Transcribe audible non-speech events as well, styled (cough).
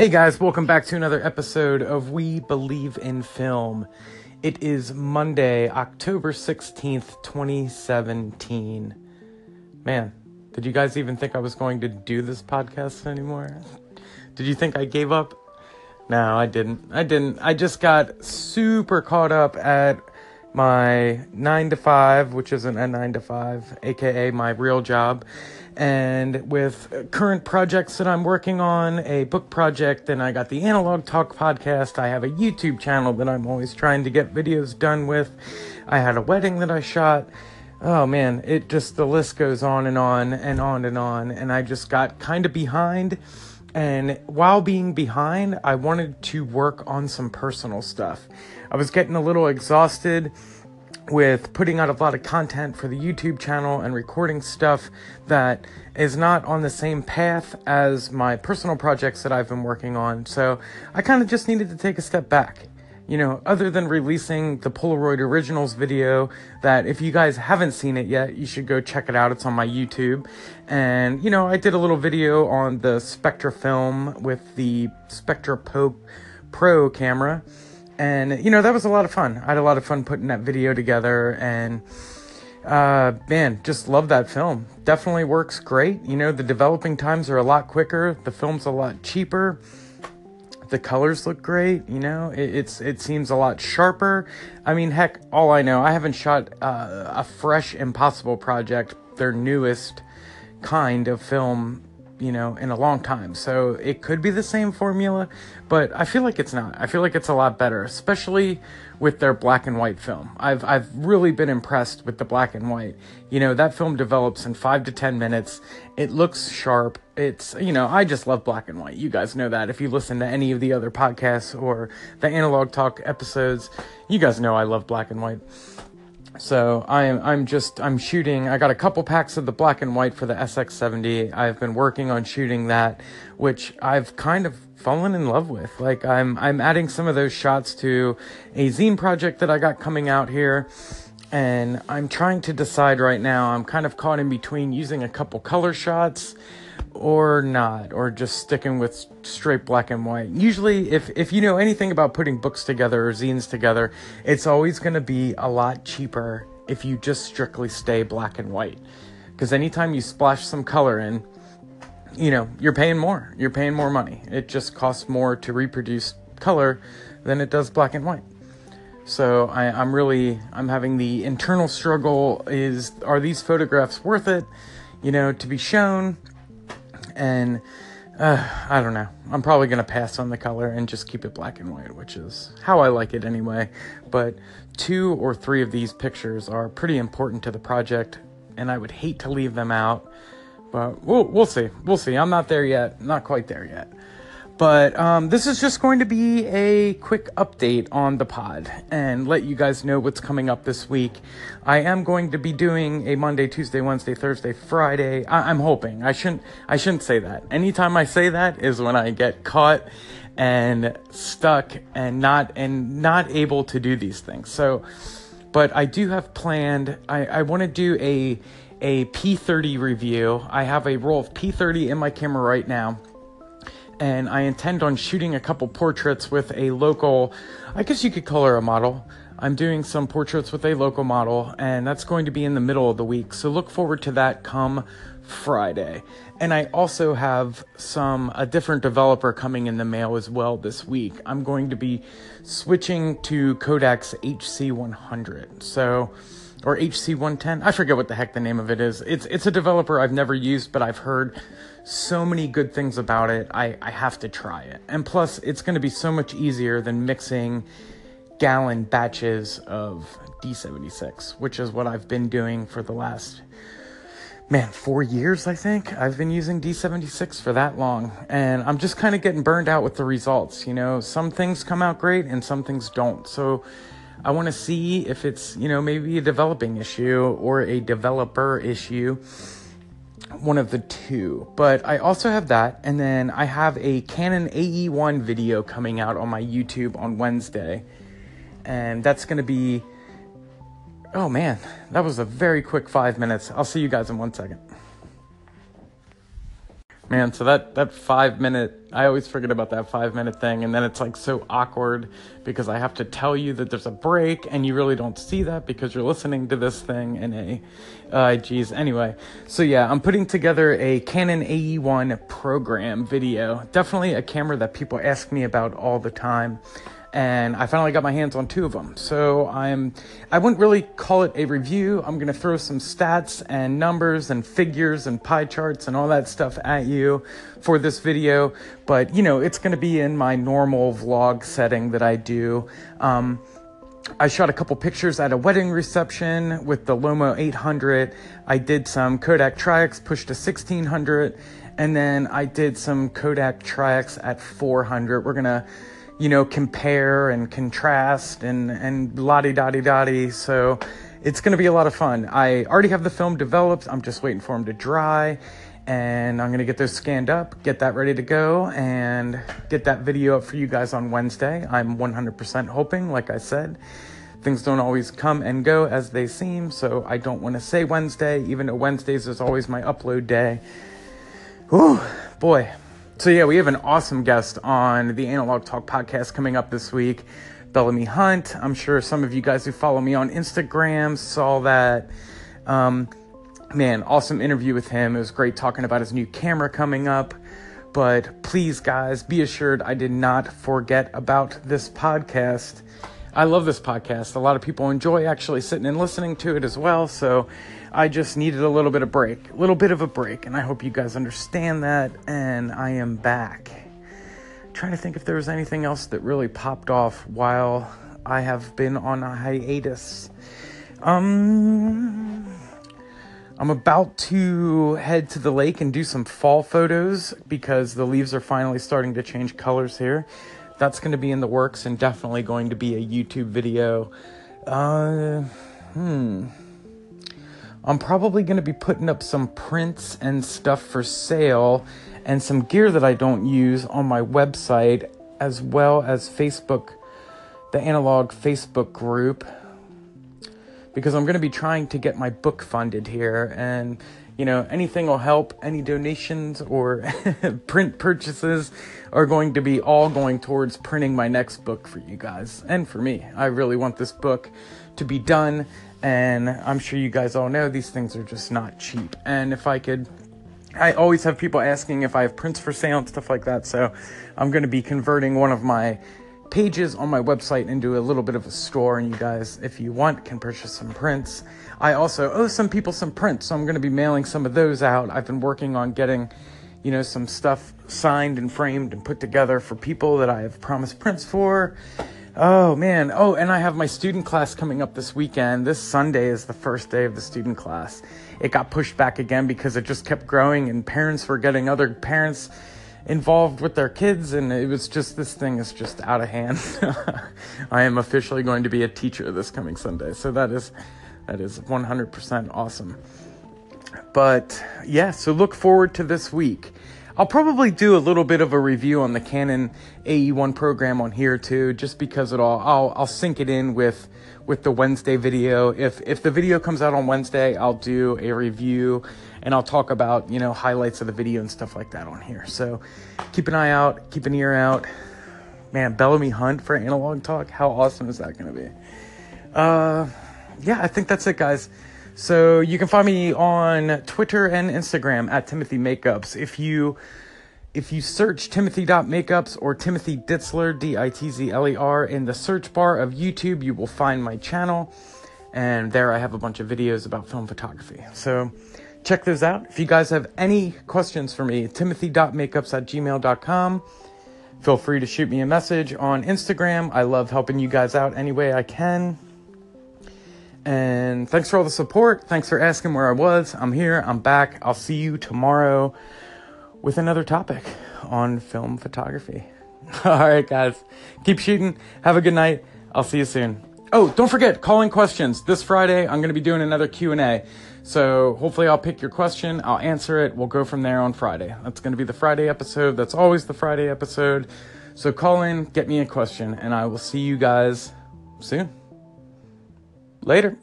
Hey guys, welcome back to another episode of We Believe in Film. It is Monday, October 16th, 2017. Man, did you guys even think I was going to do this podcast anymore? Did you think I gave up? No, I didn't. I didn't. I just got super caught up at my 9 to 5, which isn't a 9 to 5, aka my real job and with current projects that I'm working on, a book project, and I got the Analog Talk podcast. I have a YouTube channel that I'm always trying to get videos done with. I had a wedding that I shot. Oh man, it just the list goes on and on and on and on, and I just got kind of behind. And while being behind, I wanted to work on some personal stuff. I was getting a little exhausted with putting out a lot of content for the YouTube channel and recording stuff that is not on the same path as my personal projects that I've been working on. So I kind of just needed to take a step back. You know, other than releasing the Polaroid Originals video, that if you guys haven't seen it yet, you should go check it out. It's on my YouTube. And, you know, I did a little video on the Spectra film with the Spectra Pro, Pro camera and you know that was a lot of fun. I had a lot of fun putting that video together, and uh, man, just love that film. Definitely works great. You know the developing times are a lot quicker. The film's a lot cheaper. The colors look great. You know it, it's it seems a lot sharper. I mean, heck, all I know, I haven't shot uh, a fresh Impossible project, their newest kind of film you know, in a long time. So it could be the same formula, but I feel like it's not. I feel like it's a lot better, especially with their black and white film. I've I've really been impressed with the black and white. You know, that film develops in 5 to 10 minutes. It looks sharp. It's, you know, I just love black and white. You guys know that. If you listen to any of the other podcasts or the Analog Talk episodes, you guys know I love black and white. So I'm I'm just I'm shooting. I got a couple packs of the black and white for the SX70. I've been working on shooting that, which I've kind of fallen in love with. Like I'm I'm adding some of those shots to a zine project that I got coming out here. And I'm trying to decide right now. I'm kind of caught in between using a couple color shots or not, or just sticking with straight black and white. Usually, if, if you know anything about putting books together or zines together, it's always going to be a lot cheaper if you just strictly stay black and white. Because anytime you splash some color in, you know, you're paying more. You're paying more money. It just costs more to reproduce color than it does black and white. So I, I'm really I'm having the internal struggle is are these photographs worth it, you know, to be shown? And uh, I don't know. I'm probably gonna pass on the color and just keep it black and white, which is how I like it anyway. But two or three of these pictures are pretty important to the project, and I would hate to leave them out. But we'll we'll see. We'll see. I'm not there yet. Not quite there yet. But um, this is just going to be a quick update on the pod and let you guys know what's coming up this week. I am going to be doing a Monday, Tuesday, Wednesday, Thursday, Friday. I- I'm hoping. I shouldn't. I shouldn't say that. Anytime I say that is when I get caught and stuck and not and not able to do these things. So, but I do have planned. I, I want to do a a P30 review. I have a roll of P30 in my camera right now and I intend on shooting a couple portraits with a local, I guess you could call her a model. I'm doing some portraits with a local model, and that's going to be in the middle of the week. So look forward to that come Friday. And I also have some a different developer coming in the mail as well this week. I'm going to be switching to Kodak's HC100. So or HC110. I forget what the heck the name of it is. It's it's a developer I've never used, but I've heard so many good things about it. I, I have to try it. And plus, it's going to be so much easier than mixing gallon batches of D76, which is what I've been doing for the last, man, four years, I think. I've been using D76 for that long. And I'm just kind of getting burned out with the results. You know, some things come out great and some things don't. So, I want to see if it's, you know, maybe a developing issue or a developer issue. One of the two. But I also have that. And then I have a Canon AE1 video coming out on my YouTube on Wednesday. And that's going to be. Oh man, that was a very quick five minutes. I'll see you guys in one second. Man, so that that 5 minute I always forget about that 5 minute thing and then it's like so awkward because I have to tell you that there's a break and you really don't see that because you're listening to this thing in a uh geez, anyway. So yeah, I'm putting together a Canon AE1 program video. Definitely a camera that people ask me about all the time and I finally got my hands on two of them. So I'm I wouldn't really call it a review. I'm going to throw some stats and numbers and figures and pie charts and all that stuff at you for this video, but you know, it's going to be in my normal vlog setting that I do. Um, I shot a couple pictures at a wedding reception with the Lomo 800. I did some Kodak Tri-X pushed to 1600 and then I did some Kodak Tri-X at 400. We're to you know, compare and contrast and, and lottie dotty dotty. So it's going to be a lot of fun. I already have the film developed. I'm just waiting for them to dry. And I'm going to get those scanned up, get that ready to go, and get that video up for you guys on Wednesday. I'm 100% hoping, like I said. Things don't always come and go as they seem, so I don't want to say Wednesday, even though Wednesdays is always my upload day. Whew, boy, so, yeah, we have an awesome guest on the Analog Talk podcast coming up this week. Bellamy Hunt. I'm sure some of you guys who follow me on Instagram saw that. Um, man, awesome interview with him. It was great talking about his new camera coming up. But please, guys, be assured I did not forget about this podcast. I love this podcast. A lot of people enjoy actually sitting and listening to it as well. So I just needed a little bit of break, a little bit of a break, and I hope you guys understand that. And I am back. trying to think if there was anything else that really popped off while I have been on a hiatus. Um, I'm about to head to the lake and do some fall photos because the leaves are finally starting to change colors here. That's going to be in the works and definitely going to be a YouTube video. Uh, hmm. I'm probably going to be putting up some prints and stuff for sale and some gear that I don't use on my website, as well as Facebook, the analog Facebook group, because I'm going to be trying to get my book funded here. And, you know, anything will help. Any donations or (laughs) print purchases are going to be all going towards printing my next book for you guys and for me. I really want this book to be done and I'm sure you guys all know these things are just not cheap. And if I could, I always have people asking if I have prints for sale and stuff like that. So I'm going to be converting one of my pages on my website into a little bit of a store. And you guys, if you want, can purchase some prints. I also owe some people some prints. So I'm going to be mailing some of those out. I've been working on getting, you know, some stuff signed and framed and put together for people that I have promised prints for. Oh man. Oh, and I have my student class coming up this weekend. This Sunday is the first day of the student class. It got pushed back again because it just kept growing and parents were getting other parents involved with their kids and it was just this thing is just out of hand. (laughs) I am officially going to be a teacher this coming Sunday. So that is that is 100% awesome. But yeah, so look forward to this week. I'll probably do a little bit of a review on the Canon AE1 program on here too, just because it all I'll I'll sync it in with with the Wednesday video. If if the video comes out on Wednesday, I'll do a review and I'll talk about, you know, highlights of the video and stuff like that on here. So keep an eye out, keep an ear out. Man, Bellamy Hunt for Analog Talk. How awesome is that gonna be? Uh yeah, I think that's it guys. So you can find me on Twitter and Instagram at Timothy Makeups. If you if you search Timothy.makeups or Timothy Ditzler, D I T Z L E R, in the search bar of YouTube, you will find my channel. And there I have a bunch of videos about film photography. So check those out. If you guys have any questions for me, timothy.makeups at gmail.com. Feel free to shoot me a message on Instagram. I love helping you guys out any way I can. And thanks for all the support. Thanks for asking where I was. I'm here. I'm back. I'll see you tomorrow with another topic on film photography. (laughs) all right, guys. Keep shooting. Have a good night. I'll see you soon. Oh, don't forget, calling questions. This Friday, I'm going to be doing another Q&A. So hopefully I'll pick your question. I'll answer it. We'll go from there on Friday. That's going to be the Friday episode. That's always the Friday episode. So call in, get me a question, and I will see you guys soon. Later.